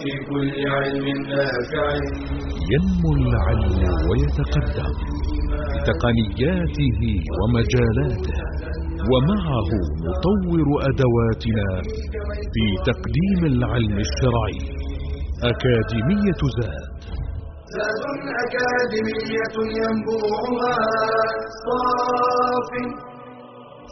في كل علم نافع ينمو العلم ويتقدم بتقنياته ومجالاته ومعه نطور أدواتنا في تقديم العلم الشرعي. أكاديمية زاد. زاد أكاديمية ينبوعها صاف.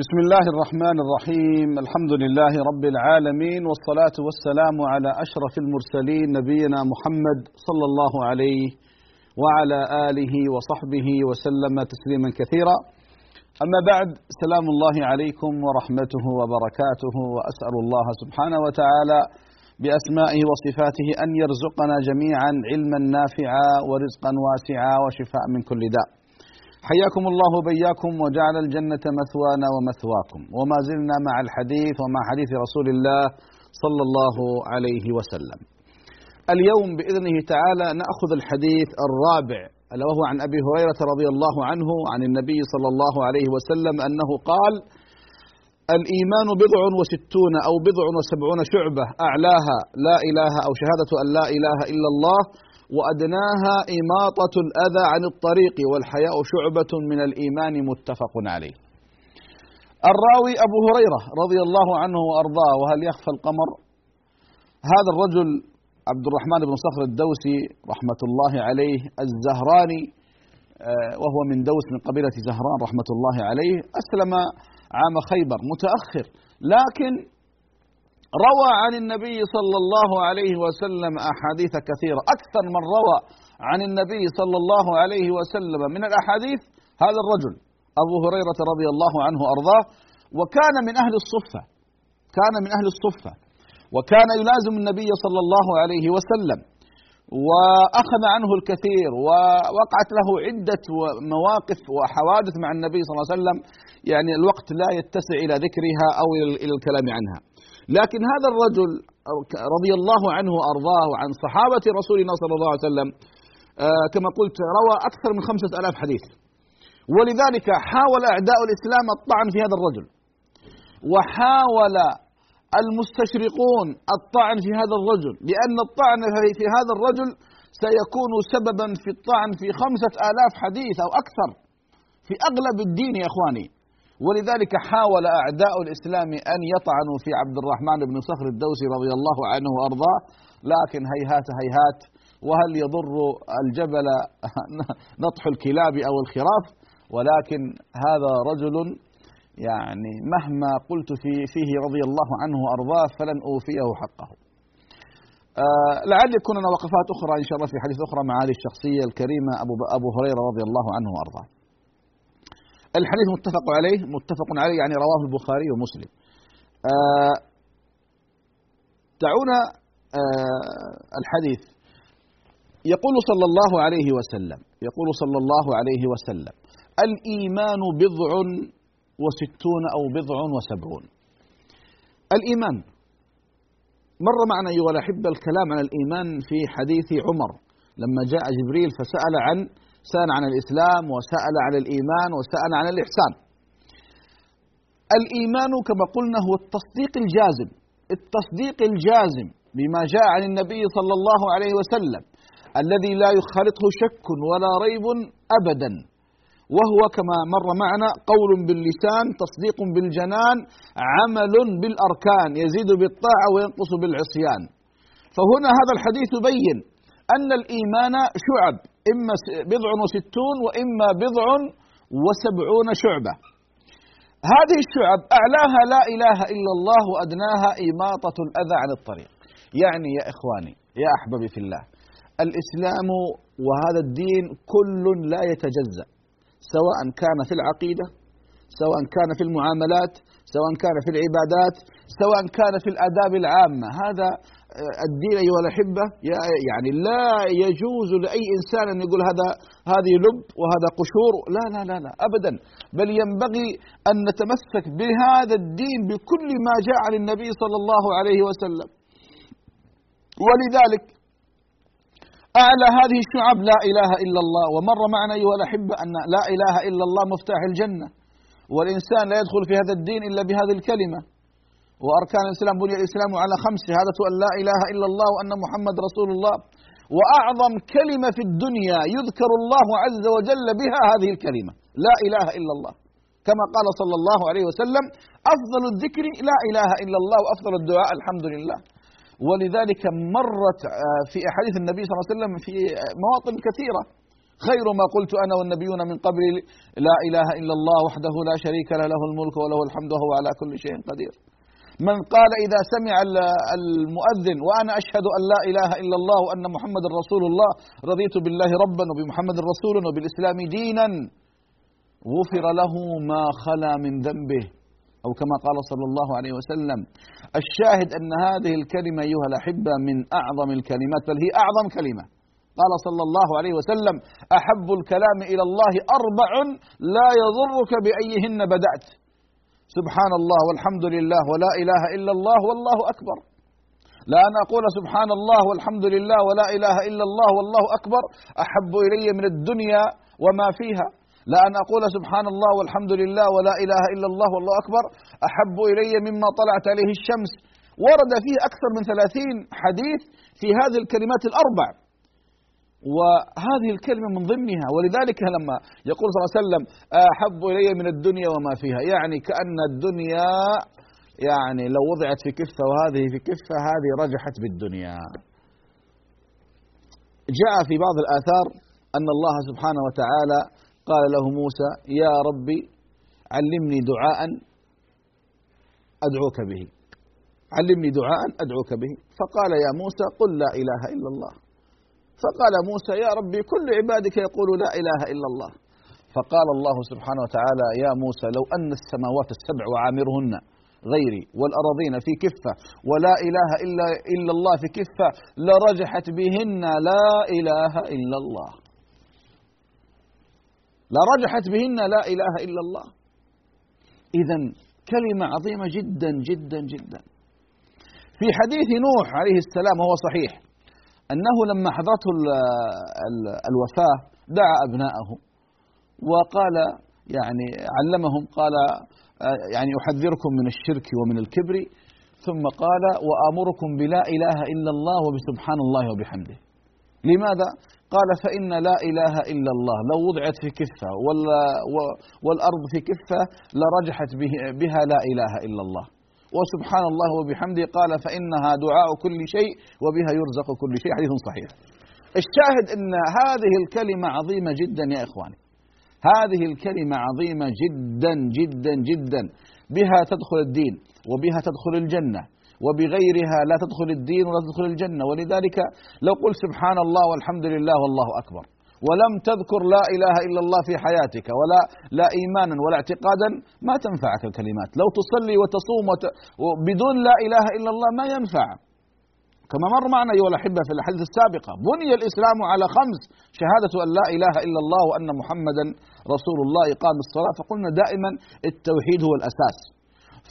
بسم الله الرحمن الرحيم. الحمد لله رب العالمين والصلاة والسلام على أشرف المرسلين نبينا محمد صلى الله عليه وعلى آله وصحبه وسلم تسليما كثيرا. أما بعد سلام الله عليكم ورحمته وبركاته وأسأل الله سبحانه وتعالى بأسمائه وصفاته أن يرزقنا جميعا علما نافعا ورزقا واسعا وشفاء من كل داء. حياكم الله بياكم وجعل الجنة مثوانا ومثواكم. وما زلنا مع الحديث ومع حديث رسول الله صلى الله عليه وسلم. اليوم بإذنه تعالى نأخذ الحديث الرابع ألا وهو عن أبي هريرة رضي الله عنه عن النبي صلى الله عليه وسلم أنه قال الإيمان بضع وستون أو بضع وسبعون شعبة أعلاها لا إله أو شهادة أن لا إله إلا الله وأدناها إماطة الأذى عن الطريق والحياء شعبة من الإيمان متفق عليه. الراوي أبو هريرة رضي الله عنه وأرضاه وهل يخفى القمر؟ هذا الرجل عبد الرحمن بن صخر الدوسي رحمة الله عليه الزهراني وهو من دوس من قبيلة زهران رحمة الله عليه أسلم عام خيبر متأخر لكن روى عن النبي صلى الله عليه وسلم أحاديث كثيرة. أكثر من روى عن النبي صلى الله عليه وسلم من الأحاديث هذا الرجل أبو هريرة رضي الله عنه أرضاه وكان من أهل الصفة كان من أهل الصفة. وكان يلازم النبي صلى الله عليه وسلم. وأخذ عنه الكثير ووقعت له عدة مواقف وحوادث مع النبي صلى الله عليه وسلم. يعني الوقت لا يتسع إلى ذكرها أو إلى الكلام عنها. لكن هذا الرجل رضي الله عنه وأرضاه عن صحابة رسولنا صلى الله عليه وسلم كما قلت روى أكثر من خمسة ألاف حديث. ولذلك حاول أعداء الإسلام الطعن في هذا الرجل. وحاول المستشرقون الطعن في هذا الرجل لأن الطعن في هذا الرجل سيكون سببا في الطعن في خمسة آلاف حديث أو أكثر في أغلب الدين يا إخواني. ولذلك حاول أعداء الإسلام أن يطعنوا في عبد الرحمن بن صخر الدوسي رضي الله عنه وأرضاه لكن هيهات هيهات وهل يضر الجبل نطح الكلاب أو الخراف؟ ولكن هذا رجل يعني مهما قلت في فيه رضي الله عنه وأرضاه فلن أوفيه حقه. آه لعل يكون لنا وقفات أخرى إن شاء الله في حديث أخرى مع هذه الشخصية الكريمة أبو, أبو هريرة رضي الله عنه وأرضاه. الحديث متفق عليه متفق عليه يعني رواه البخاري ومسلم. آه دعونا آه الحديث. يقول صلى الله عليه وسلم يقول صلى الله عليه وسلم الإيمان بضع وستون أو بضع وسبعون. الإيمان. مر معنا أيها الأحبة الكلام عن الإيمان في حديث عمر لما جاء جبريل فسأل عن سأل عن الإسلام وسأل عن الإيمان وسأل عن الإحسان. الإيمان كما قلنا هو التصديق الجازم. التصديق الجازم بما جاء عن النبي صلى الله عليه وسلم الذي لا يخالطه شك ولا ريب أبدا. وهو كما مر معنا قول باللسان تصديق بالجنان عمل بالأركان يزيد بالطاعة وينقص بالعصيان. فهنا هذا الحديث يبين أن الإيمان شعب. إما بضع وستون وإما بضع وسبعون شعبة. هذه الشعب أعلاها لا إله إلا الله وأدناها إماطة الأذى عن الطريق. يعني يا إخواني يا أحبابي في الله الإسلام وهذا الدين كل لا يتجزأ. سواء كان في العقيدة سواء كان في المعاملات سواء كان في العبادات سواء كان في الآداب العامة. هذا الدين أيها الأحبة يعني لا يجوز لأي إنسان أن يقول هذا هذه لب وهذا قشور. لا لا لا لا أبدا. بل ينبغي أن نتمسك بهذا الدين بكل ما جاء عن النبي صلى الله عليه وسلم. ولذلك أعلى هذه الشعب لا إله إلا الله. ومر معنا أيها الأحبة أن لا إله إلا الله مفتاح الجنة. والإنسان لا يدخل في هذا الدين إلا بهذه الكلمة. وأركان الإسلام بني الإسلام على خمس شهادة أن لا إله إلا الله وأن محمد رسول الله. وأعظم كلمة في الدنيا يذكر الله عز وجل بها هذه الكلمة لا إله إلا الله. كما قال صلى الله عليه وسلم أفضل الذكر لا إله إلا الله وأفضل الدعاء الحمد لله. ولذلك مرت آه، في أحاديث النبي صلى الله عليه وسلم في مواطن كثيرة. خير ما قلت أنا والنبيون من قبل لا إله إلا الله وحده لا شريك له له الملك وله الحمد وهو على كل شيء قدير. من قال إذا سمع المؤذن وأنا أشهد أن لا إله إلا الله وأن محمد رسول الله رضيت بالله ربا وبمحمد رسولا وبالإسلام دينا غفر له ما خلا من ذنبه. أو كما قال صلى الله عليه وسلم الشاهد أن هذه الكلمة أيها الأحبة من أعظم الكلمات بل هي أعظم كلمة. قال صلى الله عليه وسلم أحب الكلام إلى الله أربع لا يضرك بأيهن بدأت. سبحان الله والحمد لله ولا إله إلا الله والله أكبر. لا أن أقول سبحان الله والحمد لله ولا إله إلا الله والله أكبر. أحب إلي من الدنيا وما فيها. لا أن أقول سبحان الله والحمد لله ولا إله إلا الله والله أكبر. أحب إلي مما طلعت عليه الشمس. ورد فيه أكثر من ثلاثين حديث في هذه الكلمات الأربع. وهذه الكلمة من ضمنها ولذلك لما يقول صلى الله عليه وسلم أحب إلي من الدنيا وما فيها. يعني كأن الدنيا يعني لو وضعت في كفة وهذه في كفة هذه رجحت بالدنيا. جاء في بعض الآثار أن الله سبحانه وتعالى قال له موسى يا ربي علمني دعاء أدعوك به. علمني دعاء أدعوك به. فقال يا موسى قل لا إله إلا الله. فقال موسى يا ربي كل عبادك يقول لا إله إلا الله. فقال الله سبحانه وتعالى يا موسى لو أن السماوات السبع وعامرهن غيري والأراضين في كفة ولا إله إلا, إلا الله في كفة لرجحت بهن لا إله إلا الله. لرجحت بهن لا إله إلا الله. إذا كلمة عظيمة جدا جدا جدا. في حديث نوح عليه السلام وهو صحيح أنه لما حضرته الوفاة دعا أبناءه وقال يعني علمهم قال يعني أحذركم من الشرك ومن الكبر ثم قال وآمركم بلا إله إلا الله وبسبحان الله وبحمده لماذا؟ قال فإن لا إله إلا الله لو وضعت في كفة والأرض في كفة لرجحت بها لا إله إلا الله وسبحان الله وبحمده قال فإنها دعاء كل شيء وبها يرزق كل شيء. حديث صحيح. الشاهد أن هذه الكلمة عظيمة جدا يا إخواني. هذه الكلمة عظيمة جدا جدا جدا. بها تدخل الدين وبها تدخل الجنة وبغيرها لا تدخل الدين ولا تدخل الجنة. ولذلك لو قلت سبحان الله والحمد لله والله أكبر. ولم تذكر لا إله إلا الله في حياتك ولا لا إيمانا ولا اعتقادا ما تنفعك الكلمات. لو تصلي وتصوم وت... بدون لا إله إلا الله ما ينفع. كما مر معنا أيها الأحبة في الحديث السابقة بني الإسلام على خمس شهادة أن لا إله إلا الله وأن محمدا رسول الله إقام الصلاة. فقلنا دائما التوحيد هو الأساس.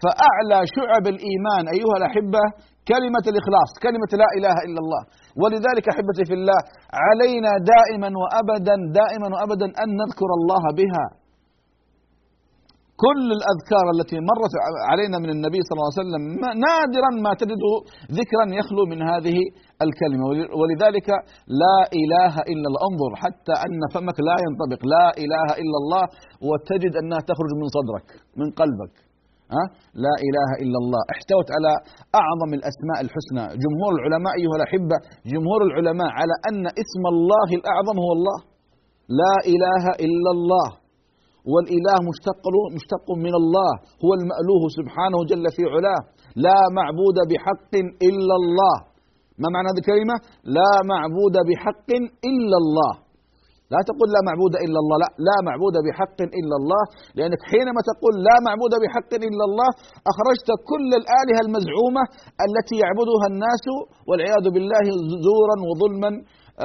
فأعلى شعب الإيمان أيها الأحبة كلمة الإخلاص كلمة لا إله إلا الله. ولذلك أحبتي في الله علينا دائما وأبدا دائما وأبدا أن نذكر الله بها. كل الأذكار التي مرت علينا من النبي صلى الله عليه وسلم نادرا ما تجد ذكرا يخلو من هذه الكلمة. ولذلك لا إله إلا الله. انظر حتى أن فمك لا ينطبق. لا إله إلا الله وتجد أنها تخرج من صدرك من قلبك. ها؟ لا إله إلا الله. احتوت على أعظم الأسماء الحسنى. جمهور العلماء أيها الأحبة جمهور العلماء على أن اسم الله الأعظم هو الله. لا إله إلا الله. والإله مشتق مشتق من الله. هو المألوه سبحانه جل في علاه. لا معبود بحق إلا الله. ما معنى هذه الكلمة؟ لا معبود بحق إلا الله. لا تقول لا معبود إلا الله. لا لا معبود بحق إلا الله. لأنك حينما تقول لا معبود بحق إلا الله أخرجت كل الآلهة المزعومة التي يعبدها الناس والعياذ بالله زورا وظلما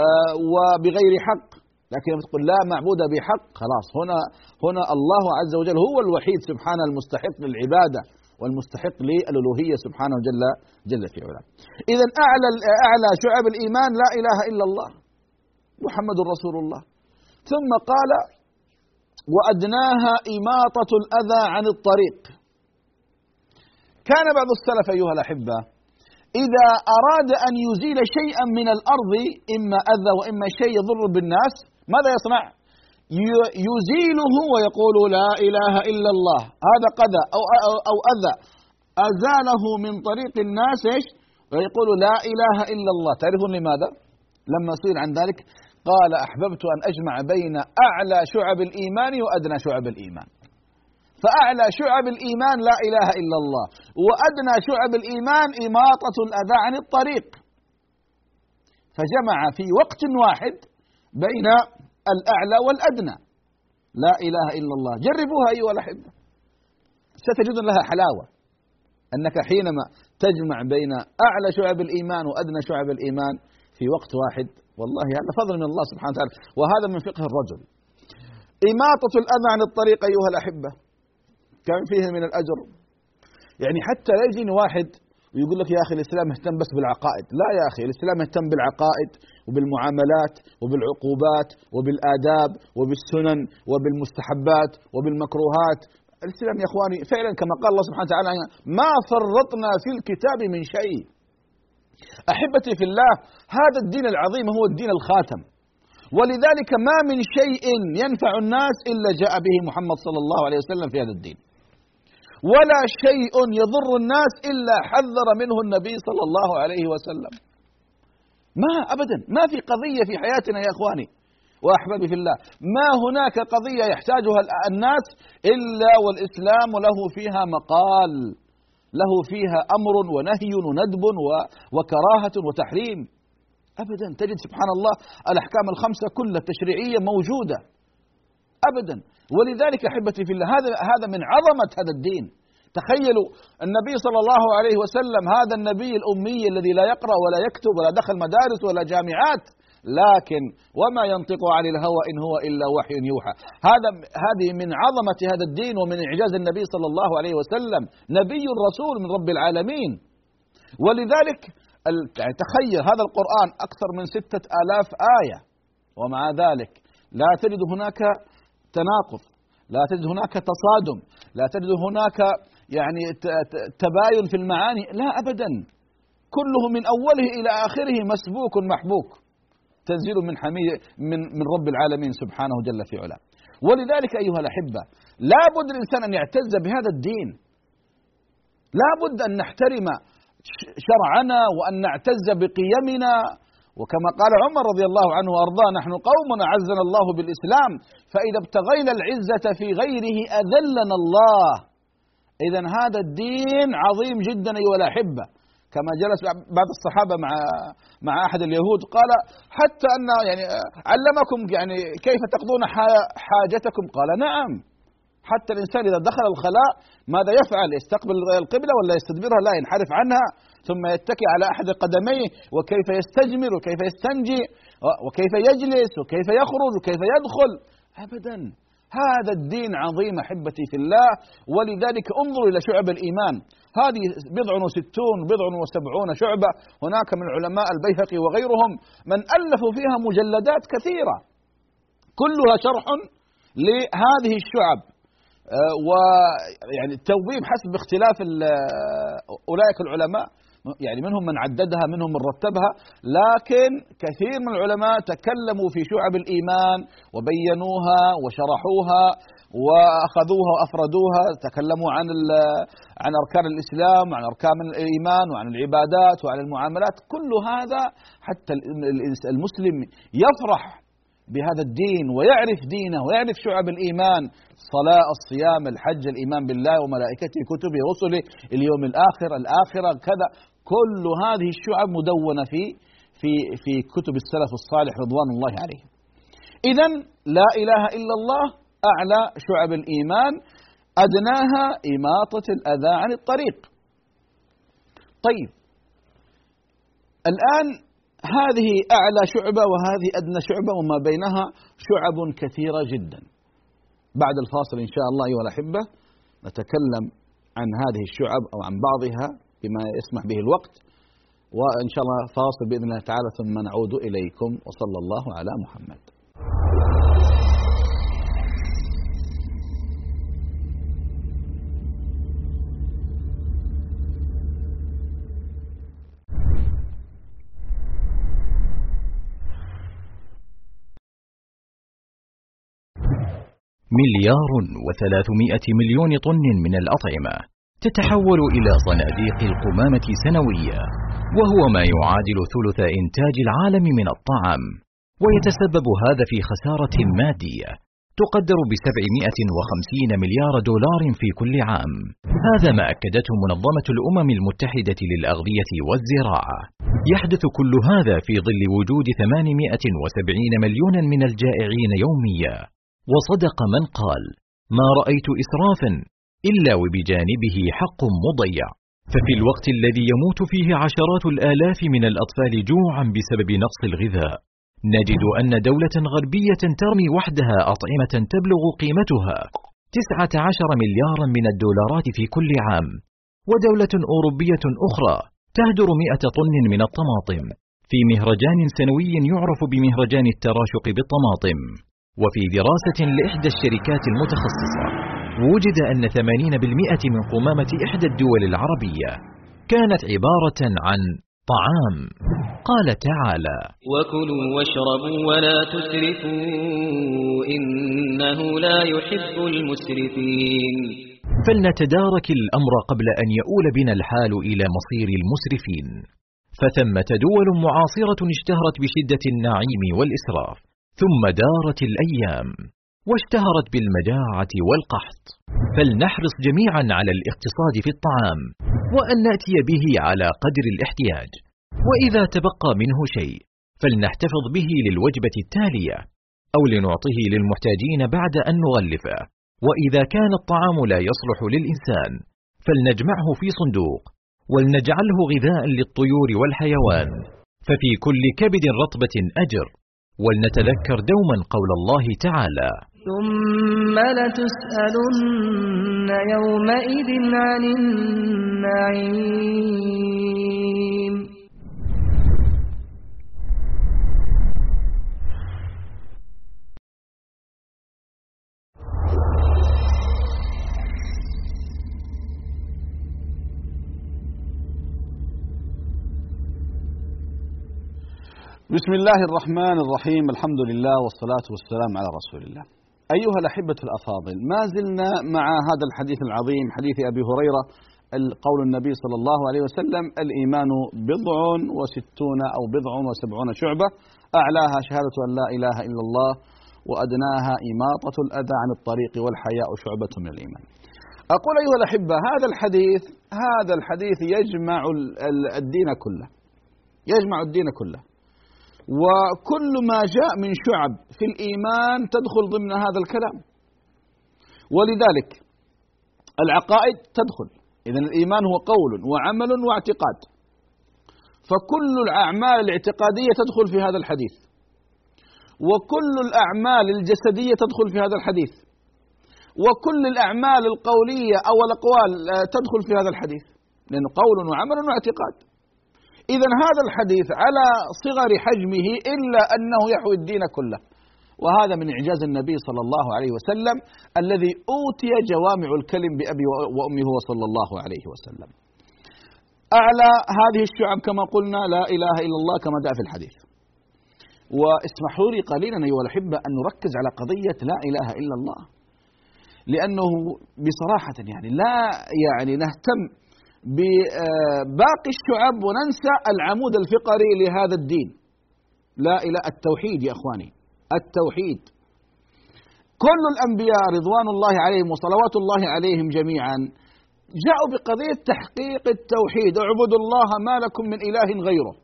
آه، وبغير حق. لكن لما تقول لا معبود بحق خلاص هنا هنا الله عز وجل هو الوحيد سبحانه المستحق للعبادة والمستحق للألوهية سبحانه جل جل في علاه. إذا أعلى أعلى شعب الإيمان لا إله إلا الله. محمد رسول الله. ثم قال وأدناها إماطة الأذى عن الطريق كان بعض السلف أيها الأحبة إذا أراد أن يزيل شيئا من الأرض إما أذى وإما شيء يضر بالناس ماذا يصنع؟ يزيله ويقول لا إله إلا الله هذا قذى أو, أو, أو أذى أزاله من طريق الناس إيش؟ ويقول لا إله إلا الله تعرفون لماذا؟ لما سئل عن ذلك قال أحببت أن أجمع بين أعلى شعب الإيمان وأدنى شعب الإيمان. فأعلى شعب الإيمان لا إله إلا الله، وأدنى شعب الإيمان إماطة الأذى عن الطريق. فجمع في وقت واحد بين الأعلى والأدنى. لا إله إلا الله، جربوها أيها الأحبة. ستجدون لها حلاوة. أنك حينما تجمع بين أعلى شعب الإيمان وأدنى شعب الإيمان في وقت واحد والله هذا فضل من الله سبحانه وتعالى. وهذا من فقه الرجل. إماطة الأذى عن الطريق أيها الأحبة كم فيه من الأجر؟ يعني حتى لا يجيني واحد ويقول لك يا أخي الإسلام يهتم بس بالعقائد. لا يا أخي الإسلام يهتم بالعقائد وبالمعاملات وبالعقوبات وبالآداب وبالسنن وبالمستحبات وبالمكروهات. الإسلام يا إخواني فعلا كما قال الله سبحانه وتعالى ما فرطنا في الكتاب من شيء. أحبتي في الله هذا الدين العظيم هو الدين الخاتم. ولذلك ما من شيء ينفع الناس إلا جاء به محمد صلى الله عليه وسلم في هذا الدين. ولا شيء يضر الناس إلا حذر منه النبي صلى الله عليه وسلم. ما ابدا ما في قضية في حياتنا يا إخواني وأحبابي في الله. ما هناك قضية يحتاجها الناس إلا والإسلام له فيها مقال. له فيها أمر ونهي وندب وكراهة وتحريم. ابدا. تجد سبحان الله الأحكام الخمسة كلها التشريعية موجودة. ابدا. ولذلك أحبتي في الله هذا هذا من عظمة هذا الدين. تخيلوا النبي صلى الله عليه وسلم هذا النبي الأمي الذي لا يقرأ ولا يكتب ولا دخل مدارس ولا جامعات لكن وما ينطق عن الهوى إن هو إلا وحي يوحى. هذا هذه من عظمة هذا الدين ومن إعجاز النبي صلى الله عليه وسلم. نبي رسول من رب العالمين. ولذلك يعني تخيل هذا القرآن أكثر من ستة آلاف آية. ومع ذلك لا تجد هناك تناقض لا تجد هناك تصادم لا تجد هناك يعني تباين في المعاني. لا أبدا. كله من أوله إلى آخره مسبوك محبوك. تنزيل من حميد من من رب العالمين سبحانه جل في علاه. ولذلك أيها الأحبة لا بد الإنسان أن يعتز بهذا الدين. لا بد أن نحترم شرعنا وأن نعتز بقيمنا وكما قال عمر رضي الله عنه وأرضاه نحن قوم أعزنا الله بالإسلام فإذا ابتغينا العزة في غيره أذلنا الله. اذا هذا الدين عظيم جدا أيها الأحبة. كما جلس بعض الصحابة مع مع أحد اليهود قال حتى أن يعني علمكم يعني كيف تقضون حاجتكم؟ قال نعم. حتى الإنسان إذا دخل الخلاء ماذا يفعل؟ يستقبل القبلة ولا يستدبرها؟ لا ينحرف عنها ثم يتكي على أحد قدميه وكيف يستجمر وكيف يستنجي وكيف يجلس وكيف يخرج وكيف يدخل؟ أبدا. هذا الدين عظيم أحبتي في الله ولذلك انظروا إلى شعب الإيمان. هذه بضع وستون بضع وسبعون شعبة. هناك من علماء البيهقي وغيرهم من ألفوا فيها مجلدات كثيرة. كلها شرح لهذه الشعب. آه، ويعني التوظيف حسب اختلاف أولئك العلماء. يعني منهم من عددها منهم من رتبها. لكن كثير من العلماء تكلموا في شعب الإيمان وبينوها وشرحوها. وأخذوها وأفردوها تكلموا عن عن أركان الإسلام وعن أركان الإيمان وعن العبادات وعن المعاملات. كل هذا حتى المسلم يفرح بهذا الدين ويعرف دينه ويعرف شعب الإيمان. الصلاه الصيام الحج الإيمان بالله وملائكته كتبه رسله اليوم الآخر الآخرة كذا. كل هذه الشعب مدونة في في في كتب السلف الصالح رضوان الله عليهم. إذا لا إله إلا الله. أعلى شعب الإيمان أدناها إماطة الأذى عن الطريق. طيب. الآن هذه أعلى شعبة وهذه أدنى شعبة وما بينها شعب كثيرة جدا. بعد الفاصل إن شاء الله أيها الأحبة نتكلم عن هذه الشعب أو عن بعضها بما يسمح به الوقت. وإن شاء الله فاصل بإذن الله تعالى ثم نعود إليكم. وصلى الله على محمد. مليار وثلاثمائة مليون طن من الأطعمة تتحول إلى صناديق القمامة سنويا وهو ما يعادل ثلث إنتاج العالم من الطعام ويتسبب هذا في خسارة مادية تقدر ب 750 مليار دولار في كل عام. هذا ما أكدته منظمة الأمم المتحدة للأغذية والزراعة. يحدث كل هذا في ظل وجود 870 مليونا من الجائعين يوميا. وصدق من قال ما رأيت اسرافا إلا وبجانبه حق مضيع. ففي الوقت الذي يموت فيه عشرات الآلاف من الأطفال جوعا بسبب نقص الغذاء نجد أن دولة غربية ترمي وحدها أطعمة تبلغ قيمتها 19 مليارا من الدولارات في كل عام ودولة أوروبية أخرى تهدر 100 طن من الطماطم في مهرجان سنوي يعرف بمهرجان التراشق بالطماطم. وفي دراسة لإحدى الشركات المتخصصة وجد أن 80% من قمامة إحدى الدول العربية كانت عبارة عن طعام. قال تعالى وكلوا واشربوا ولا تسرفوا إنه لا يحب المسرفين. فلنتدارك الأمر قبل أن يؤول بنا الحال إلى مصير المسرفين. فثمة دول معاصرة اشتهرت بشدة النعيم والإسراف. ثم دارت الأيام واشتهرت بالمجاعة والقحط. فلنحرص جميعا على الاقتصاد في الطعام وأن نأتي به على قدر الاحتياج. وإذا تبقى منه شيء فلنحتفظ به للوجبة التالية أو لنعطه للمحتاجين بعد أن نغلفه. وإذا كان الطعام لا يصلح للإنسان فلنجمعه في صندوق ولنجعله غذاء للطيور والحيوان. ففي كل كبد رطبة أجر ولنتذكر دوما قول الله تعالى. ثم لتسألن يومئذ عن النعيم. بسم الله الرحمن الرحيم. الحمد لله والصلاة والسلام على رسول الله. أيها الأحبة الأفاضل ما زلنا مع هذا الحديث العظيم حديث أبي هريرة قول النبي صلى الله عليه وسلم الإيمان بضع وستون أو بضع وسبعون شعبة. أعلاها شهادة أن لا إله إلا الله وأدناها إماطة الأذى عن الطريق والحياء شعبة من الإيمان. أقول أيها الأحبة هذا الحديث هذا الحديث يجمع الدين كله. يجمع الدين كله. وكل ما جاء من شعب في الإيمان تدخل ضمن هذا الكلام. ولذلك العقائد تدخل. إذا الإيمان هو قول وعمل واعتقاد. فكل الأعمال الاعتقادية تدخل في هذا الحديث. وكل الأعمال الجسدية تدخل في هذا الحديث. وكل الأعمال القولية أو الأقوال تدخل في هذا الحديث. لأنه قول وعمل واعتقاد. إذا هذا الحديث على صغر حجمه إلا أنه يحوي الدين كله. وهذا من إعجاز النبي صلى الله عليه وسلم الذي أوتي جوامع الكلم بأبي وأمه هو صلى الله عليه وسلم. أعلى هذه الشعب كما قلنا لا إله إلا الله كما جاء في الحديث. واسمحوا لي قليلا أيها الأحبة أن نركز على قضية لا إله إلا الله. لأنه بصراحة يعني لا يعني نهتم بباقي الشعب وننسى العمود الفقري لهذا الدين. لا إله التوحيد يا أخواني. التوحيد. كل الأنبياء رضوان الله عليهم وصلوات الله عليهم جميعا جاءوا بقضية تحقيق التوحيد. اعبدوا الله ما لكم من إله غيره.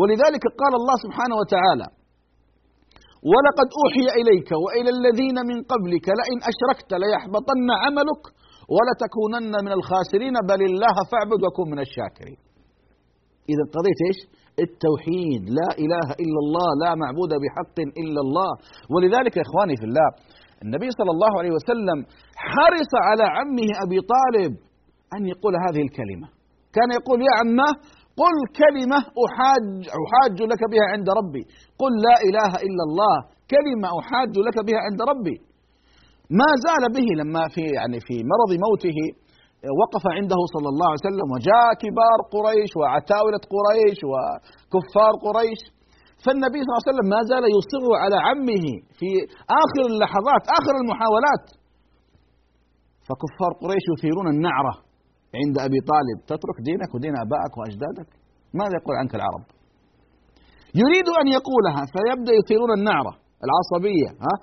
ولذلك قال الله سبحانه وتعالى ولقد أوحي إليك وإلى الذين من قبلك لئن أشركت ليحبطن عملك ولتكونن من الخاسرين بل الله فاعبد وكن من الشاكرين. إذا قضية إيش؟ التوحيد. لا إله إلا الله لا معبود بحق إلا الله. ولذلك يا إخواني في الله النبي صلى الله عليه وسلم حرص على عمه أبي طالب أن يقول هذه الكلمة. كان يقول يا عمه قل كلمة أحاج, أحاج لك بها عند ربي. قل لا إله إلا الله كلمة أحاج لك بها عند ربي. ما زال به لما في يعني في مرض موته وقف عنده صلى الله عليه وسلم وجاء كبار قريش وعتاولة قريش وكفار قريش. فالنبي صلى الله عليه وسلم ما زال يصر على عمه في آخر اللحظات آخر المحاولات. فكفار قريش يثيرون النعرة عند أبي طالب تترك دينك ودين أبائك وأجدادك؟ ماذا يقول عنك العرب؟ يريد أن يقولها فيبدأ يثيرون النعرة. العصبية ها؟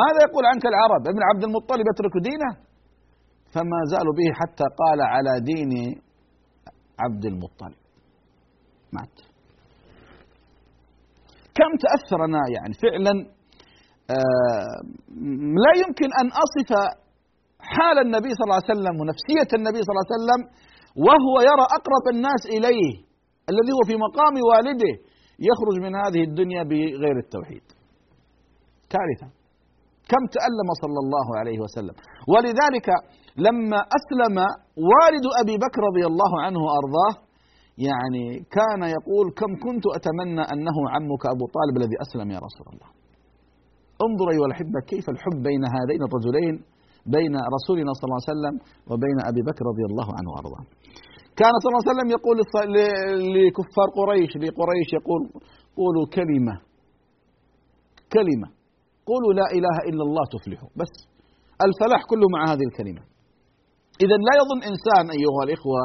ماذا يقول عنك العرب؟ ابن عبد المطلب يترك دينه؟ فما زالوا به حتى قال على دين عبد المطلب. مات. كم تأثرنا يعني؟ فعلا آه لا يمكن أن أصف حال النبي صلى الله عليه وسلم ونفسية النبي صلى الله عليه وسلم وهو يرى أقرب الناس إليه الذي هو في مقام والده يخرج من هذه الدنيا بغير التوحيد. كارثة كم تألم صلى الله عليه وسلم. ولذلك لما أسلم والد أبي بكر رضي الله عنه وأرضاه يعني كان يقول كم كنت أتمنى أنه عمك أبو طالب الذي أسلم يا رسول الله. انظر أيها الأحبة كيف الحب بين هذين الرجلين بين رسولنا صلى الله عليه وسلم وبين أبي بكر رضي الله عنه وأرضاه. كان صلى الله عليه وسلم يقول لكفار قريش لقريش يقول قولوا كلمة كلمة. قولوا لا إله إلا الله تفلحوا. بس الفلاح كله مع هذه الكلمة. إذا لا يظن إنسان أيها الإخوة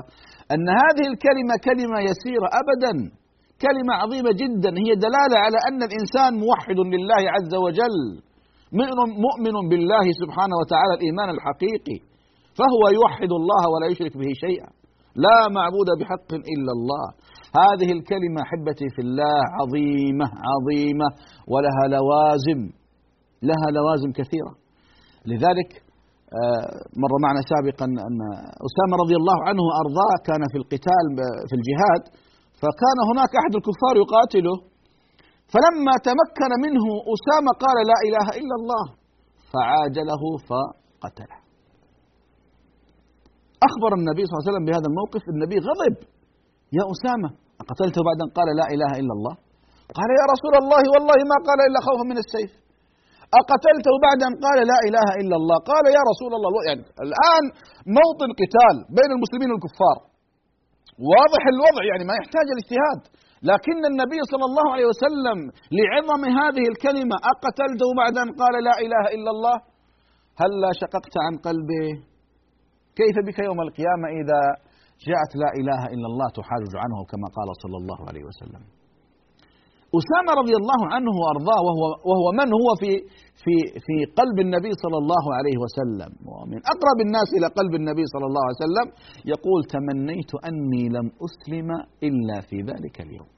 أن هذه الكلمة كلمة يسيرة أبدا. كلمة عظيمة جدا. هي دلالة على أن الإنسان موحد لله عز وجل مؤمن بالله سبحانه وتعالى الإيمان الحقيقي. فهو يوحد الله ولا يشرك به شيئا. لا معبود بحق إلا الله. هذه الكلمة أحبتي في الله عظيمة عظيمة ولها لوازم. لها لوازم كثيرة. لذلك آه، مر معنا سابقا أن أسامة رضي الله عنه وأرضاه كان في القتال في الجهاد فكان هناك أحد الكفار يقاتله. فلما تمكن منه أسامة قال لا إله إلا الله فعاجله فقتله. أخبر النبي صلى الله عليه وسلم بهذا الموقف النبي غضب. يا أسامة أقتلته بعد أن قال لا إله إلا الله؟ قال يا رسول الله والله ما قال إلا خوفا من السيف. أقتلته بعد أن قال لا إله إلا الله. قال يا رسول الله يعني الآن موطن قتال بين المسلمين والكفار. واضح الوضع يعني ما يحتاج الاجتهاد لكن النبي صلى الله عليه وسلم لعظم هذه الكلمة أقتلته بعد أن قال لا إله إلا الله. هل لا شققت عن قلبه كيف بك يوم القيامة إذا جاءت لا إله إلا الله تحاجج عنه كما قال صلى الله عليه وسلم؟ أسامة رضي الله عنه وأرضاه وهو, وهو من هو في في في قلب النبي صلى الله عليه وسلم. ومن أقرب الناس إلى قلب النبي صلى الله عليه وسلم يقول تمنيت أني لم أسلم إلا في ذلك اليوم.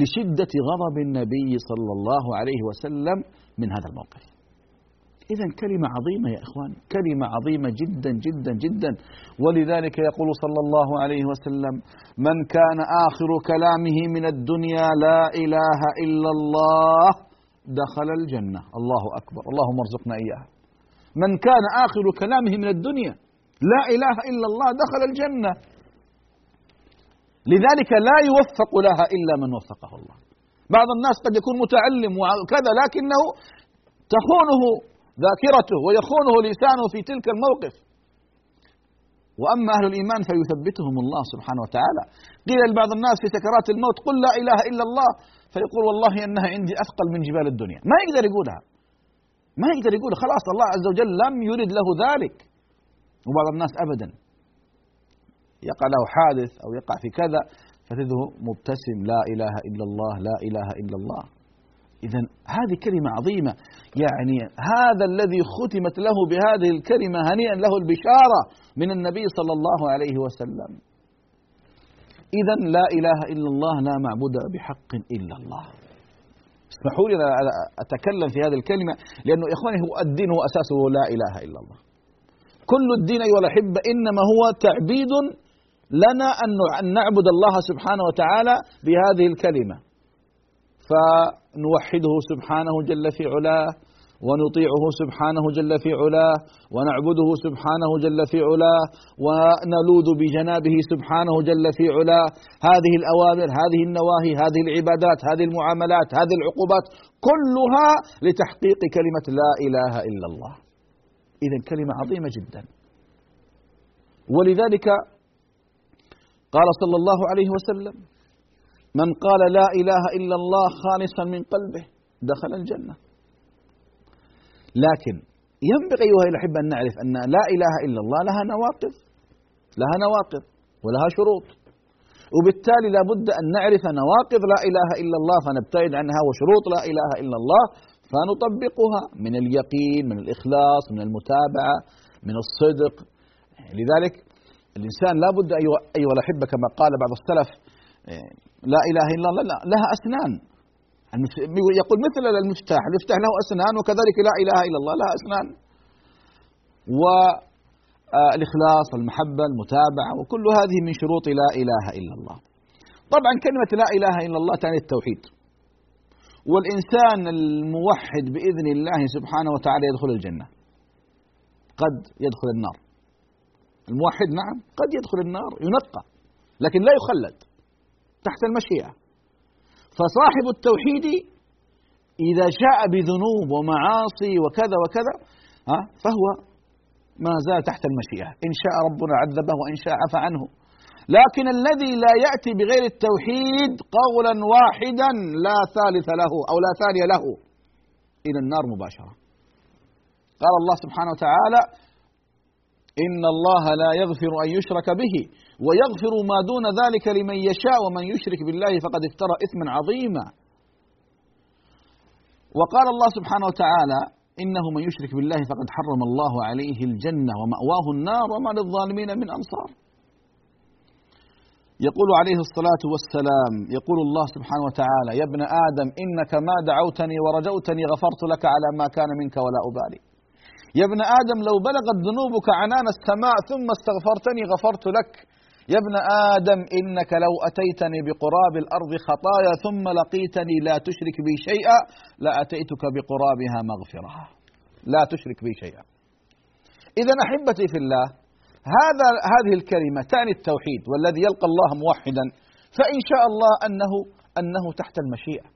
لشدة غضب النبي صلى الله عليه وسلم من هذا الموقف. إذا كلمة عظيمة يا إخوان كلمة عظيمة جدا جدا جدا. ولذلك يقول صلى الله عليه وسلم من كان آخر كلامه من الدنيا لا إله إلا الله دخل الجنة. الله أكبر اللهم ارزقنا إياها. من كان آخر كلامه من الدنيا لا إله إلا الله دخل الجنة. لذلك لا يوفق لها إلا من وفقه الله. بعض الناس قد يكون متعلم وكذا لكنه تخونه ذاكرته ويخونه لسانه في تلك الموقف. وأما أهل الإيمان فيثبتهم الله سبحانه وتعالى. قيل لبعض الناس في سكرات الموت قل لا إله إلا الله. فيقول والله إنها عندي أثقل من جبال الدنيا. ما يقدر يقولها. ما يقدر يقول خلاص الله عز وجل لم يرد له ذلك. وبعض الناس ابدا. يقع له حادث أو يقع في كذا فتجده مبتسم لا إله إلا الله لا إله إلا الله. إذا هذه كلمة عظيمة. يعني هذا الذي ختمت له بهذه الكلمة هنيئا له البشارة من النبي صلى الله عليه وسلم. إذا لا إله إلا الله لا معبود بحق إلا الله. اسمحوا لي أتكلم في هذه الكلمة لأنه إخواني هو الدين هو أساسه لا إله إلا الله. كل الدين أيها الأحبة إنما هو تعبيد لنا أن نعبد الله سبحانه وتعالى بهذه الكلمة. فنوحده سبحانه جل في علاه ونطيعه سبحانه جل في علاه ونعبده سبحانه جل في علاه ونلوذ بجنابه سبحانه جل في علاه. هذه الأوامر هذه النواهي هذه العبادات هذه المعاملات هذه العقوبات كلها لتحقيق كلمة لا إله إلا الله. إذا كلمة عظيمة جدا. ولذلك قال صلى الله عليه وسلم من قال لا إله إلا الله خالصا من قلبه دخل الجنة. لكن ينبغي أيها الأحبة أن نعرف أن لا إله إلا الله لها نواقض لها نواقض ولها شروط. وبالتالي لابد أن نعرف نواقض لا إله إلا الله فنبتعد عنها وشروط لا إله إلا الله فنطبقها من اليقين من الإخلاص من المتابعة من الصدق. لذلك الإنسان لابد أيها الأحبة كما قال بعض السلف لا إله إلا الله لها أسنان. يقول مثل المفتاح المفتاح له أسنان وكذلك لا إله إلا الله لها أسنان. والإخلاص المحبة المتابعة وكل هذه من شروط لا إله إلا الله. طبعا كلمة لا إله إلا الله تعني التوحيد. والإنسان الموحد بإذن الله سبحانه وتعالى يدخل الجنة. قد يدخل النار. الموحد نعم قد يدخل النار ينقى لكن لا يخلد تحت المشيئة. فصاحب التوحيد إذا جاء بذنوب ومعاصي وكذا وكذا ها فهو ما زال تحت المشيئة. إن شاء ربنا عذبه وإن شاء عفى عنه. لكن الذي لا يأتي بغير التوحيد قولا واحدا لا ثالث له أو لا ثاني له. إلى النار مباشرة. قال الله سبحانه وتعالى إن الله لا يغفر أن يشرك به. ويغفر ما دون ذلك لمن يشاء ومن يشرك بالله فقد افترى إثما عظيما. وقال الله سبحانه وتعالى إنه من يشرك بالله فقد حرم الله عليه الجنة ومأواه النار وما للظالمين من أنصار. يقول عليه الصلاة والسلام يقول الله سبحانه وتعالى يا ابن آدم إنك ما دعوتني ورجوتني غفرت لك على ما كان منك ولا أبالي. يا ابن آدم لو بلغت ذنوبك عنان السماء ثم استغفرتني غفرت لك. يا ابن آدم إنك لو أتيتني بقراب الأرض خطايا ثم لقيتني لا تشرك بي شيئا لأتيتك بقرابها مغفرة. لا تشرك بي شيئا. إذا أحبتي في الله هذا هذه الكلمة تعني التوحيد والذي يلقى الله موحدا فإن شاء الله أنه أنه تحت المشيئة.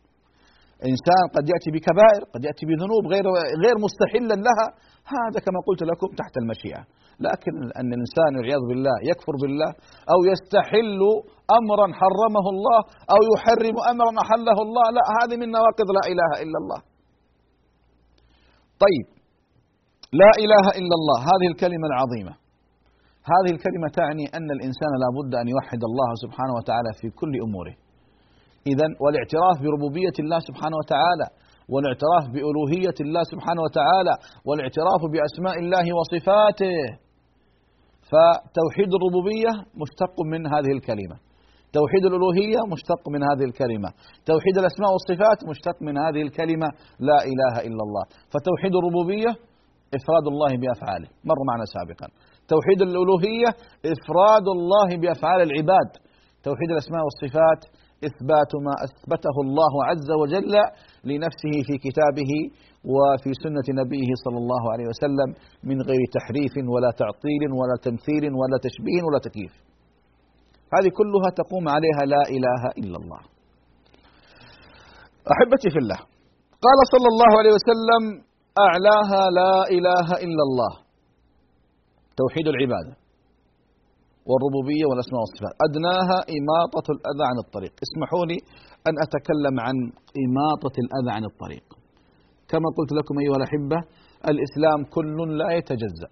إنسان قد يأتي بكبائر قد يأتي بذنوب غير غير مستحلا لها هذا كما قلت لكم تحت المشيئة. لكن أن الإنسان والعياذ بالله يكفر بالله أو يستحل أمرا حرمه الله أو يحرم أمرا أحله الله لا هذه من نواقض لا إله إلا الله. طيب لا إله إلا الله هذه الكلمة العظيمة. هذه الكلمة تعني أن الإنسان لا بد أن يوحد الله سبحانه وتعالى في كل أموره. إذا والاعتراف بربوبية الله سبحانه وتعالى والاعتراف بألوهية الله سبحانه وتعالى والاعتراف بأسماء الله وصفاته فتوحيد الربوبية مشتق من هذه الكلمة. توحيد الألوهية مشتق من هذه الكلمة. توحيد الأسماء والصفات مشتق من هذه الكلمة. لا إله إلا الله. فتوحيد الربوبية إفراد الله بأفعاله. مر معنا سابقا. توحيد الألوهية إفراد الله بأفعال العباد. توحيد الأسماء والصفات إثبات ما أثبته الله عز وجل لنفسه في كتابه وفي سنة نبيه صلى الله عليه وسلم من غير تحريف ولا تعطيل ولا تمثيل ولا تشبيه ولا تكييف. هذه كلها تقوم عليها لا إله إلا الله. أحبتي في الله قال صلى الله عليه وسلم أعلاها لا إله إلا الله. توحيد العبادة والربوبية والأسماء والصفات. أدناها إماطة الأذى عن الطريق. اسمحوا لي أن أتكلم عن إماطة الأذى عن الطريق. كما قلت لكم أيها الأحبة الإسلام كل لا يتجزأ.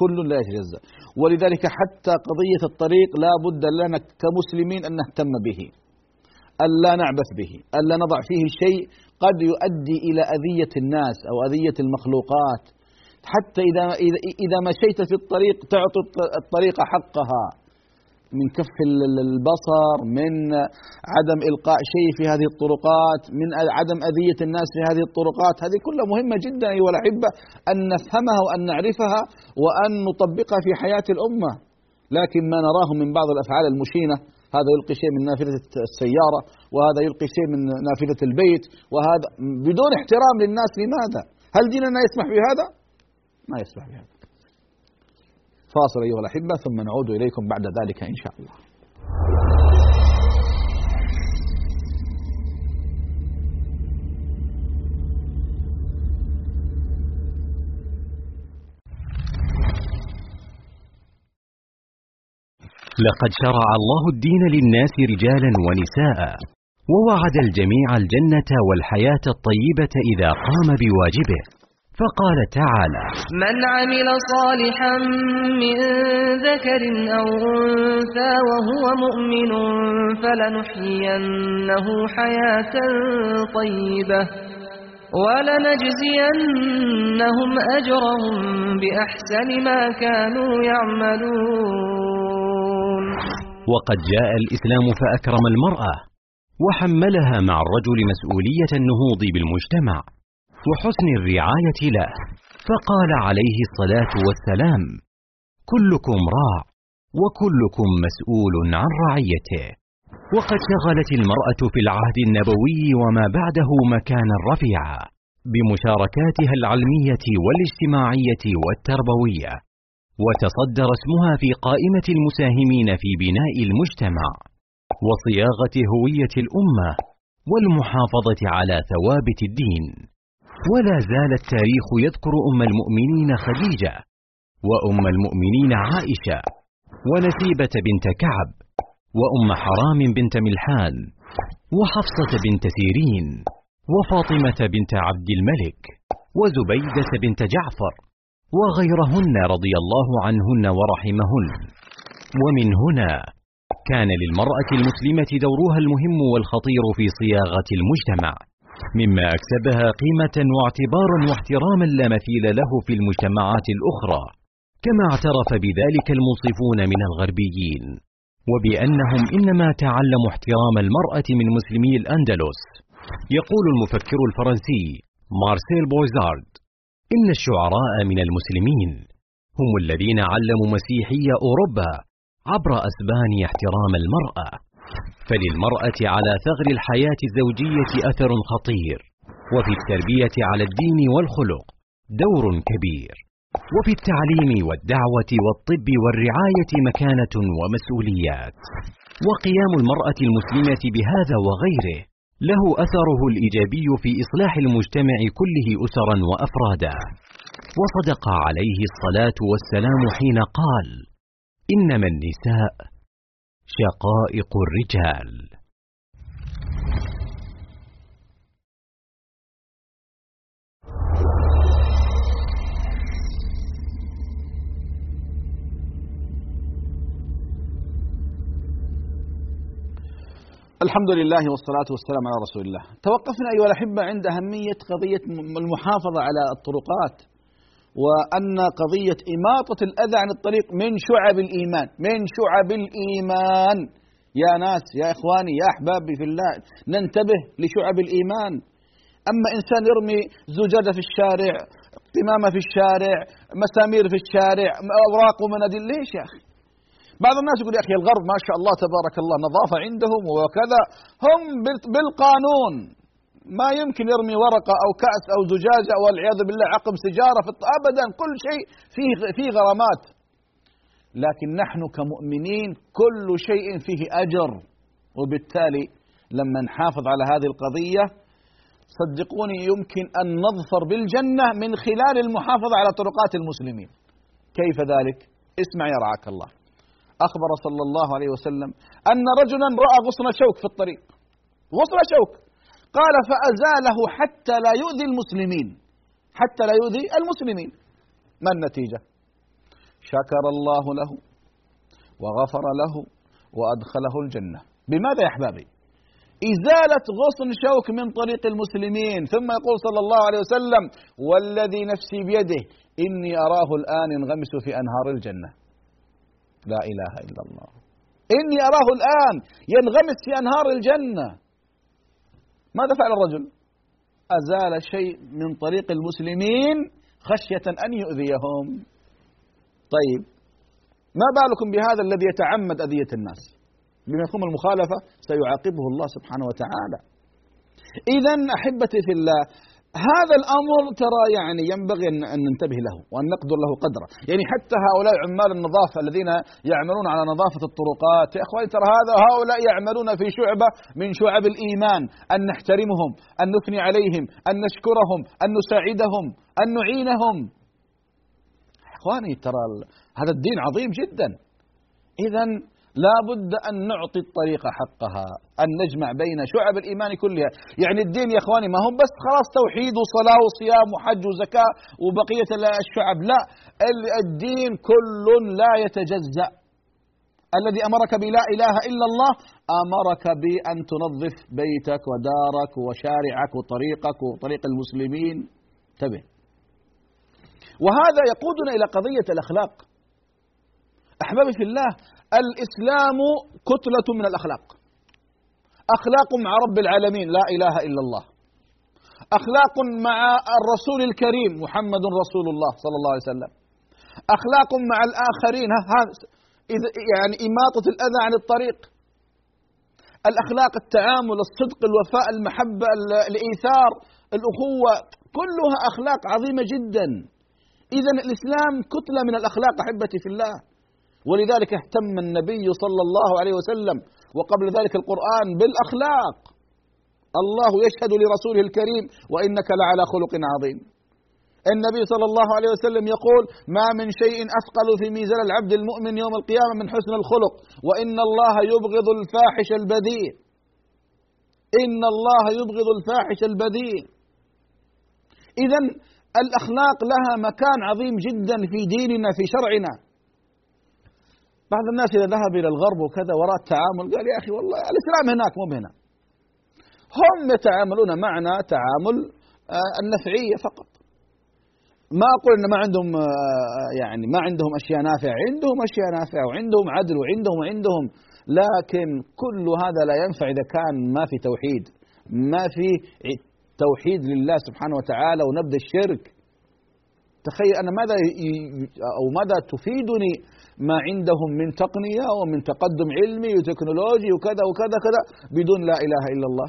كل لا يتجزأ. ولذلك حتى قضية الطريق لا بد لنا كمسلمين أن نهتم به ألا نعبث به ألا نضع فيه شيء قد يؤدي إلى أذية الناس أو أذية المخلوقات. حتى إذا إذا مشيت في الطريق تعطي الطريق حقها. من كف البصر من عدم إلقاء شيء في هذه الطرقات من عدم أذية الناس في هذه الطرقات هذه كلها مهمة جدا أيها الأحبة أن نفهمها وأن نعرفها وأن نطبقها في حياة الأمة لكن ما نراه من بعض الأفعال المشينة هذا يلقي شيء من نافذة السيارة وهذا يلقي شيء من نافذة البيت وهذا بدون احترام للناس لماذا؟ هل ديننا يسمح بهذا؟ ما يسمح بهذا فاصل أيها الأحبة ثم نعود إليكم بعد ذلك إن شاء الله. لقد شرع الله الدين للناس رجالا ونساء ووعد الجميع الجنة والحياة الطيبة إذا قام بواجبه. فقال تعالى من عمل صالحا من ذكر أو أنثى وهو مؤمن فلنحيينه حياة طيبة ولنجزينهم أجرهم بأحسن ما كانوا يعملون. وقد جاء الإسلام فأكرم المرأة وحملها مع الرجل مسؤولية النهوض بالمجتمع. وحسن الرعاية له. فقال عليه الصلاة والسلام كلكم راع وكلكم مسؤول عن رعيته. وقد شغلت المرأة في العهد النبوي وما بعده مكانا رفيعا بمشاركاتها العلمية والاجتماعية والتربوية وتصدر اسمها في قائمة المساهمين في بناء المجتمع وصياغة هوية الأمة والمحافظة على ثوابت الدين. ولا زال التاريخ يذكر أم المؤمنين خديجة وأم المؤمنين عائشة ونسيبة بنت كعب وأم حرام بنت ملحان وحفصة بنت سيرين وفاطمة بنت عبد الملك وزبيدة بنت جعفر وغيرهن رضي الله عنهن ورحمهن. ومن هنا كان للمرأة المسلمة دورها المهم والخطير في صياغة المجتمع. مما أكسبها قيمة واعتبارا واحتراما لا مثيل له في المجتمعات الأخرى كما اعترف بذلك الموصفون من الغربيين وبأنهم إنما تعلموا احترام المرأة من مسلمي الأندلس. يقول المفكر الفرنسي مارسيل بويزارد إن الشعراء من المسلمين هم الذين علموا مسيحي أوروبا عبر أسبانيا احترام المرأة. فللمرأة على ثغر الحياة الزوجية أثر خطير. وفي التربية على الدين والخلق دور كبير. وفي التعليم والدعوة والطب والرعاية مكانة ومسؤوليات. وقيام المرأة المسلمة بهذا وغيره له أثره الإيجابي في إصلاح المجتمع كله أسرا وأفرادا. وصدق عليه الصلاة والسلام حين قال إنما النساء شقائق الرجال. الحمد لله والصلاة والسلام على رسول الله. توقفنا أيها الأحبة عند أهمية قضية المحافظة على الطرقات. وأن قضية إماطة الأذى عن الطريق من شعب الإيمان من شعب الإيمان. يا ناس يا إخواني يا أحبابي في الله ننتبه لشعب الإيمان. أما إنسان يرمي زجاجة في الشارع قمامة في الشارع مسامير في الشارع أوراق ومناديل ليش يا أخي؟ بعض الناس يقول يا أخي الغرب ما شاء الله تبارك الله نظافة عندهم وكذا هم بالقانون. ما يمكن يرمي ورقة أو كأس أو زجاجة والعياذ بالله عقب سيجارة أبدا كل شيء فيه فيه غرامات. لكن نحن كمؤمنين كل شيء فيه أجر. وبالتالي لما نحافظ على هذه القضية صدقوني يمكن أن نظفر بالجنة من خلال المحافظة على طرقات المسلمين. كيف ذلك؟ اسمع يا رعاك الله. أخبر صلى الله عليه وسلم أن رجلا رأى غصن شوك في الطريق. غصن شوك. قال فأزاله حتى لا يؤذي المسلمين. حتى لا يؤذي المسلمين. ما النتيجة؟ شكر الله له وغفر له وأدخله الجنة. بماذا يا أحبابي؟ إزالة غصن شوك من طريق المسلمين. ثم يقول صلى الله عليه وسلم والذي نفسي بيده إني أراه الآن ينغمس في أنهار الجنة. لا إله إلا الله. إني أراه الآن ينغمس في أنهار الجنة. ماذا فعل الرجل؟ أزال شيء من طريق المسلمين خشية أن يؤذيهم. طيب ما بالكم بهذا الذي يتعمد أذية الناس؟ بمفهوم المخالفة سيعاقبه الله سبحانه وتعالى. إذا أحبتي في الله هذا الأمر ترى يعني ينبغي ان ننتبه له وأن نقدر له قدره، يعني حتى هؤلاء عمال النظافة الذين يعملون على نظافة الطرقات، يا إخواني ترى هذا هؤلاء يعملون في شعبة من شعب الإيمان، أن نحترمهم، أن نثني عليهم، أن نشكرهم، أن نساعدهم، أن نعينهم. إخواني ترى هذا الدين عظيم جدا. اذا لا بد أن نعطي الطريقة حقها أن نجمع بين شعب الإيمان كلها. يعني الدين يا إخواني ما هم بس خلاص توحيد وصلاة وصيام وحج وزكاة وبقية الشعب لا. الدين كل لا يتجزأ. الذي أمرك بلا إله إلا الله أمرك بأن تنظف بيتك ودارك وشارعك وطريقك وطريق المسلمين. انتبه. وهذا يقودنا إلى قضية الأخلاق. أحبابي في الله الإسلام كتلة من الأخلاق. أخلاق مع رب العالمين لا إله إلا الله. أخلاق مع الرسول الكريم محمد رسول الله صلى الله عليه وسلم. أخلاق مع الآخرين يعني إماطة الأذى عن الطريق. الأخلاق التعامل الصدق الوفاء المحبة الإيثار الأخوة كلها أخلاق عظيمة جدا. إذا الإسلام كتلة من الأخلاق أحبتي في الله. ولذلك اهتم النبي صلى الله عليه وسلم. وقبل ذلك القرآن بالأخلاق. الله يشهد لرسوله الكريم وإنك لعلى خلق عظيم. النبي صلى الله عليه وسلم يقول ما من شيء أثقل في ميزان العبد المؤمن يوم القيامة من حسن الخلق وإن الله يبغض الفاحش البذيء إن الله يبغض الفاحش البذيء إذا الأخلاق لها مكان عظيم جدا في ديننا في شرعنا. بعض الناس إذا ذهب إلى الغرب وكذا وراء التعامل قال يا أخي والله الإسلام هناك مو هنا هم يتعاملون معنا تعامل آه، النفعية فقط. ما أقول أن ما عندهم آه، يعني ما عندهم أشياء نافعة عندهم أشياء نافعة وعندهم عدل وعندهم وعندهم لكن كل هذا لا ينفع إذا كان ما في توحيد. ما في توحيد لله سبحانه وتعالى ونبذ الشرك. تخيل أنا ماذا أو ماذا تفيدني ما عندهم من تقنية ومن تقدم علمي وتكنولوجي وكذا وكذا كذا بدون لا إله إلا الله.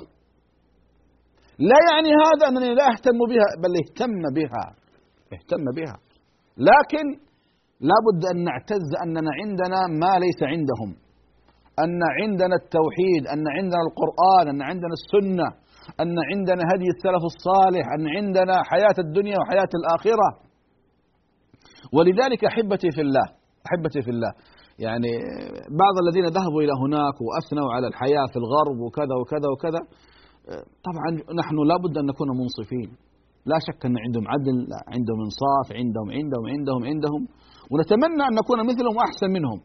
لا يعني هذا أنني لا أهتم بها بل اهتم بها اهتم بها. لكن لا بد أن نعتز أننا عندنا ما ليس عندهم. أن عندنا التوحيد أن عندنا القرآن أن عندنا السنة أن عندنا هدي السلف الصالح أن عندنا حياة الدنيا وحياة الآخرة. ولذلك أحبتي في الله أحبتي في الله. يعني بعض الذين ذهبوا إلى هناك وأثنوا على الحياة في الغرب وكذا وكذا وكذا طبعا نحن لابد أن نكون منصفين. لا شك أن عندهم عدل عندهم إنصاف عندهم عندهم عندهم عندهم ونتمنى أن نكون مثلهم وأحسن منهم.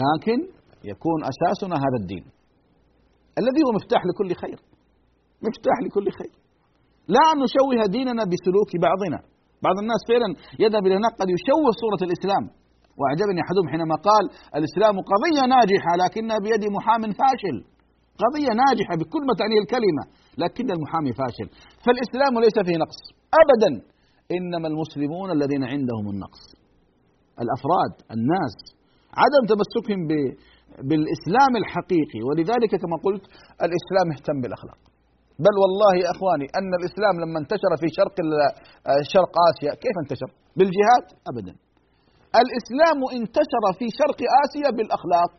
لكن يكون أساسنا هذا الدين الذي هو مفتاح لكل خير مفتاح لكل خير. لا أن نشوه ديننا بسلوك بعضنا. بعض الناس فعلا يذهب إلى هناك قد يشوه صورة الإسلام. وأعجبني أحدهم حينما قال الإسلام قضية ناجحة لكنها بيد محام فاشل. قضية ناجحة بكل ما تعنيه الكلمة لكن المحامي فاشل. فالإسلام ليس فيه نقص. أبدا إنما المسلمون الذين عندهم النقص. الأفراد الناس عدم تمسكهم بالإسلام الحقيقي. ولذلك كما قلت الإسلام اهتم بالأخلاق. بل والله يا إخواني أن الإسلام لما انتشر في شرق شرق آسيا كيف انتشر؟ بالجهاد؟ ابدا. الإسلام انتشر في شرق آسيا بالأخلاق.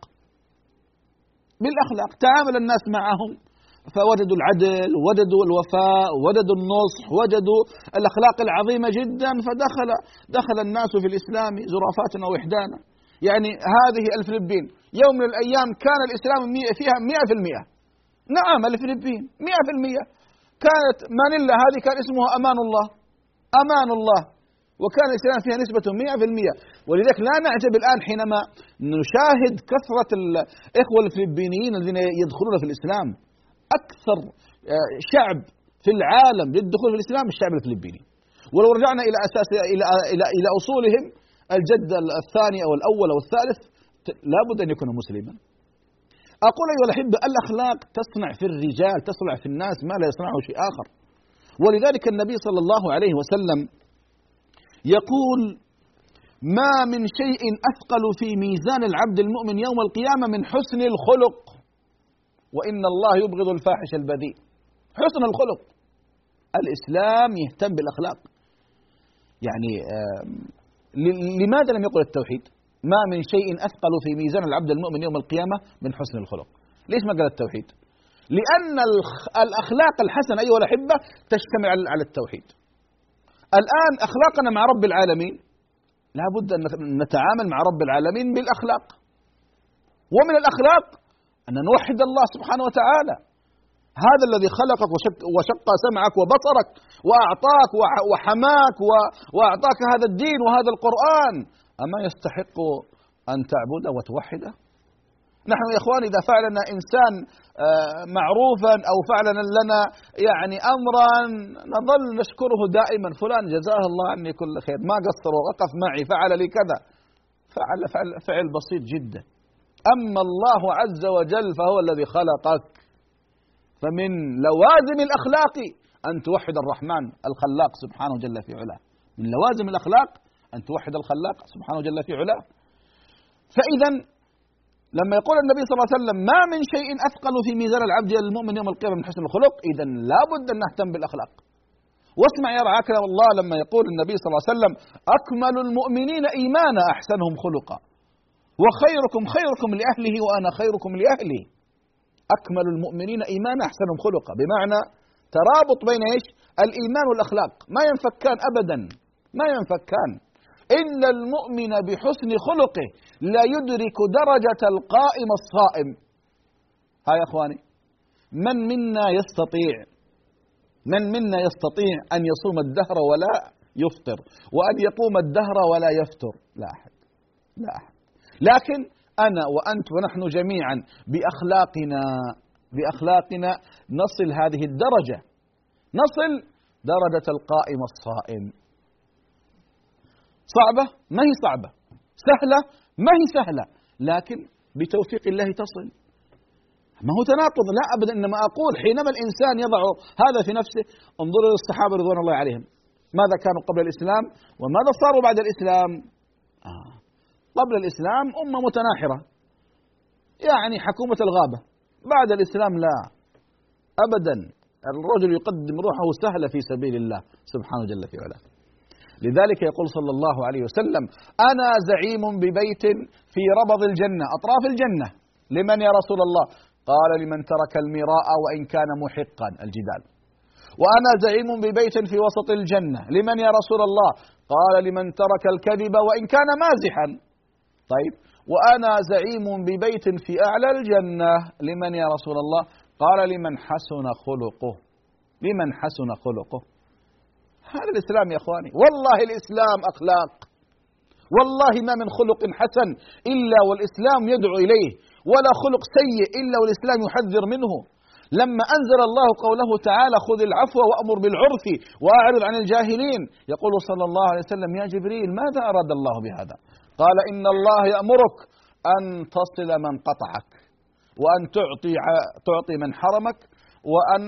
بالأخلاق، تعامل الناس معهم فوجدوا العدل، وجدوا الوفاء، وجدوا النصح، وجدوا الأخلاق العظيمة جدا فدخل دخل الناس في الإسلام زرافات ووحدانا. يعني هذه الفلبين يوم من الأيام كان الإسلام فيها 100% نعم الفلبين. مئة في المئة. كانت مانيلا هذه كان اسمها أمان الله. أمان الله. وكان الإسلام فيها نسبة مئة في المئة. ولذلك لا نعجب الآن حينما نشاهد كثرة الإخوة الفلبينيين الذين يدخلون في الإسلام. أكثر آه، شعب في العالم للدخول في الإسلام الشعب الفلبيني. ولو رجعنا إلى أساس إلى إلى إلى أصولهم الجد الثاني أو الأول أو الثالث لابد أن يكون مسلما. أقول أيها الأحبة الأخلاق تصنع في الرجال تصنع في الناس ما لا يصنعه شيء آخر. ولذلك النبي صلى الله عليه وسلم يقول ما من شيء أثقل في ميزان العبد المؤمن يوم القيامة من حسن الخلق وإن الله يبغض الفاحش البذيء. حسن الخلق. الإسلام يهتم بالأخلاق. يعني لماذا لم يقل التوحيد؟ ما من شيء أثقل في ميزان العبد المؤمن يوم القيامة من حسن الخلق. ليش ما قال التوحيد؟ لأن الأخلاق الحسنة أيها الأحبة تجتمع على التوحيد. الآن أخلاقنا مع رب العالمين لا بد أن نتعامل مع رب العالمين بالأخلاق. ومن الأخلاق أن نوحد الله سبحانه وتعالى. هذا الذي خلقك وشق, وشق سمعك وبصرك وأعطاك وحماك وأعطاك هذا الدين وهذا القرآن. أما يستحق أن تعبده وتوحده؟ نحن يا إخوان إذا فعلنا إنسان آه، معروفا أو فعلنا لنا يعني أمرا نظل نشكره دائما فلان جزاه الله عني كل خير ما قصر ووقف معي فعل لي كذا. فعل فعل, فعل بسيط جدا. أما الله عز وجل فهو الذي خلقك. فمن لوازم الأخلاق أن توحد الرحمن الخلاق سبحانه جل في علاه. من لوازم الأخلاق أن توحد الخلاق سبحانه جل في علاه. فإذا لما يقول النبي صلى الله عليه وسلم ما من شيء أثقل في ميزان العبد المؤمن يوم القيامة من حسن الخلق إذا لابد أن نهتم بالأخلاق. واسمع يا رعاك الله لما يقول النبي صلى الله عليه وسلم أكمل المؤمنين إيمانا أحسنهم خلقا. وخيركم خيركم لأهله وأنا خيركم لأهلي. أكمل المؤمنين إيمانا أحسنهم خلقا. بمعنى ترابط بين إيش؟ الإيمان والأخلاق. ما ينفكان أبدا. ما ينفكان. إن المؤمن بحسن خلقه لا يدرك درجة القائم الصائم. ها يا إخواني من منا يستطيع من منا يستطيع أن يصوم الدهر ولا يفطر وأن يقوم الدهر ولا يفتر لا أحد لا أحد. لكن أنا وأنت ونحن جميعا بأخلاقنا بأخلاقنا نصل هذه الدرجة نصل درجة القائم الصائم. صعبة؟ ما هي صعبة. سهلة؟ ما هي سهلة. لكن بتوفيق الله تصل. ما هو تناقض. لا أبدا إنما أقول حينما الإنسان يضع هذا في نفسه انظروا للصحابة رضوان الله عليهم. ماذا كانوا قبل الإسلام؟ وماذا صاروا بعد الإسلام؟ آه. قبل الإسلام أمة متناحرة. يعني حكومة الغابة. بعد الإسلام لا. أبدا. الرجل يقدم روحه سهلة في سبيل الله. سبحانه جل في علاه. لذلك يقول صلى الله عليه وسلم أنا زعيم ببيت في ربض الجنة أطراف الجنة. لمن يا رسول الله؟ قال لمن ترك المراء وإن كان محقا الجدال. وأنا زعيم ببيت في وسط الجنة. لمن يا رسول الله؟ قال لمن ترك الكذب وإن كان مازحا. طيب وأنا زعيم ببيت في أعلى الجنة. لمن يا رسول الله؟ قال لمن حسن خلقه. لمن حسن خلقه؟ هذا الإسلام يا إخواني. والله الإسلام أخلاق. والله ما من خلق حسن إلا والإسلام يدعو إليه. ولا خلق سيء إلا والإسلام يحذر منه. لما أنزل الله قوله تعالى خذ العفو وأمر بالعرف وأعرض عن الجاهلين. يقول صلى الله عليه وسلم يا جبريل ماذا أراد الله بهذا؟ قال إن الله يأمرك أن تصل من قطعك وأن تعطي تعطي من حرمك وأن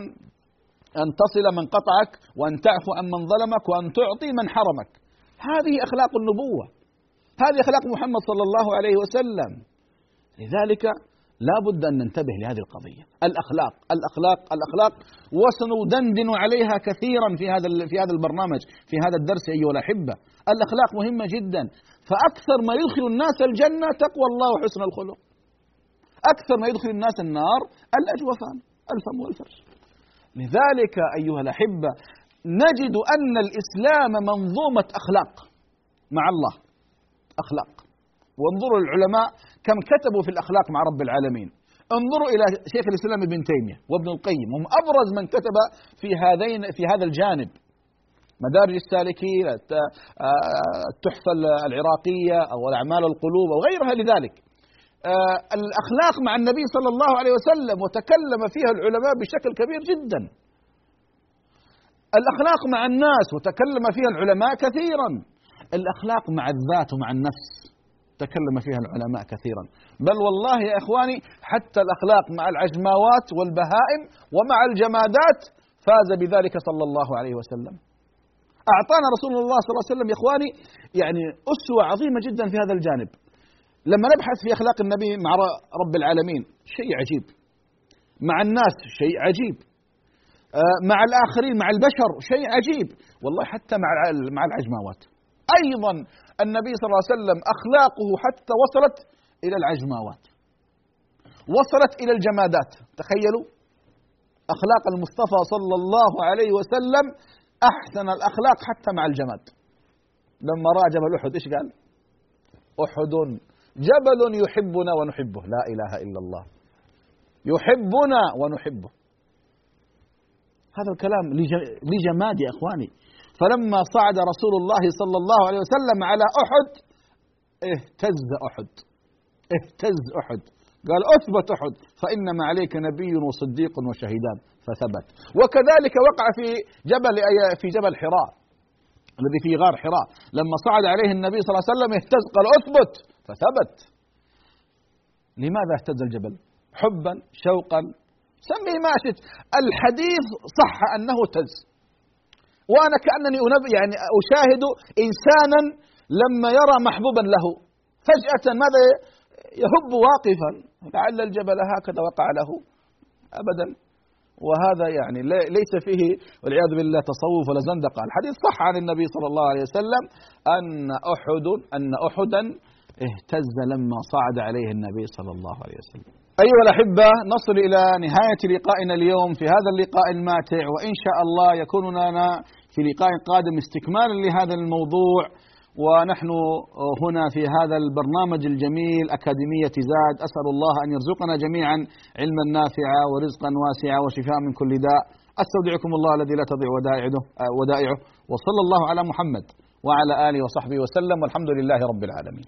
أن تصل من قطعك وأن تعفو عن من ظلمك وأن تعطي من حرمك. هذه أخلاق النبوة. هذه أخلاق محمد صلى الله عليه وسلم. لذلك لا بد أن ننتبه لهذه القضية. الأخلاق الأخلاق الأخلاق. وسندندن عليها كثيرا في هذا في هذا البرنامج في هذا الدرس أيها الأحبة. الأخلاق مهمة جدا. فأكثر ما يدخل الناس الجنة تقوى الله وحسن الخلق. أكثر ما يدخل الناس النار الأجوفان الفم والفرج. لذلك أيها الأحبة نجد أن الإسلام منظومة أخلاق مع الله. أخلاق. وانظروا العلماء كم كتبوا في الأخلاق مع رب العالمين. انظروا إلى شيخ الإسلام ابن تيمية وابن القيم هم أبرز من كتب في هذين في هذا الجانب. مدارج السالكين التحفة العراقية أو الأعمال القلوب وغيرها لذلك. آه، الأخلاق مع النبي صلى الله عليه وسلم وتكلم فيها العلماء بشكل كبير جدا. الأخلاق مع الناس وتكلم فيها العلماء كثيرا. الأخلاق مع الذات ومع النفس تكلم فيها العلماء كثيرا. بل والله يا إخواني حتى الأخلاق مع العجماوات والبهائم ومع الجمادات فاز بذلك صلى الله عليه وسلم. أعطانا رسول الله صلى الله عليه وسلم يا إخواني يعني أسوة عظيمة جدا في هذا الجانب. لما نبحث في أخلاق النبي مع رب العالمين شيء عجيب. مع الناس شيء عجيب. آه، مع الآخرين مع البشر شيء عجيب. والله حتى مع مع العجماوات. أيضا النبي صلى الله عليه وسلم أخلاقه حتى وصلت إلى العجماوات. وصلت إلى الجمادات. تخيلوا أخلاق المصطفى صلى الله عليه وسلم أحسن الأخلاق حتى مع الجماد. لما رأى جبل أحد إيش قال؟ أحد. جبل يحبنا ونحبه. لا إله إلا الله. يحبنا ونحبه. هذا الكلام لجماد يا إخواني. فلما صعد رسول الله صلى الله عليه وسلم على أحد اهتز أحد. اهتز أحد. قال أثبت أحد. فإنما عليك نبي وصديق وشهيدان. فثبت. وكذلك وقع في جبل في جبل حراء. الذي في غار حراء. لما صعد عليه النبي صلى الله عليه وسلم اهتز قال أثبت. فثبت. لماذا اهتز الجبل؟ حبا شوقا. سميه ما شئت. الحديث صح أنه اهتز. وأنا كأنني يعني أشاهد انسانا لما يرى محبوبا له. فجأة ماذا يهب واقفا؟ لعل الجبل هكذا وقع له. ابدا. وهذا يعني ليس فيه والعياذ بالله تصوف ولا زندقة، الحديث صح عن النبي صلى الله عليه وسلم أن أحد أن احدا اهتز لما صعد عليه النبي صلى الله عليه وسلم. أيها الأحبة نصل إلى نهاية لقائنا اليوم في هذا اللقاء الماتع وإن شاء الله يكون لنا في لقاء قادم استكمالا لهذا الموضوع. ونحن هنا في هذا البرنامج الجميل أكاديمية زاد أسأل الله أن يرزقنا جميعا علما نافعا ورزقا واسعا وشفاء من كل داء. أستودعكم الله الذي لا تضيع ودائعه, ودائعه. وصلى الله على محمد وعلى آله وصحبه وسلم والحمد لله رب العالمين.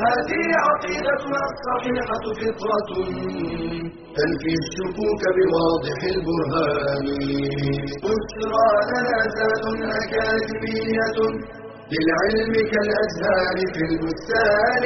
هذه عقيدتنا الصحيحة فطرة. تنفي الشكوك بواضح البرهان. بشرى لنا زاد أكاديمية للعلم كالأزهار في البستان.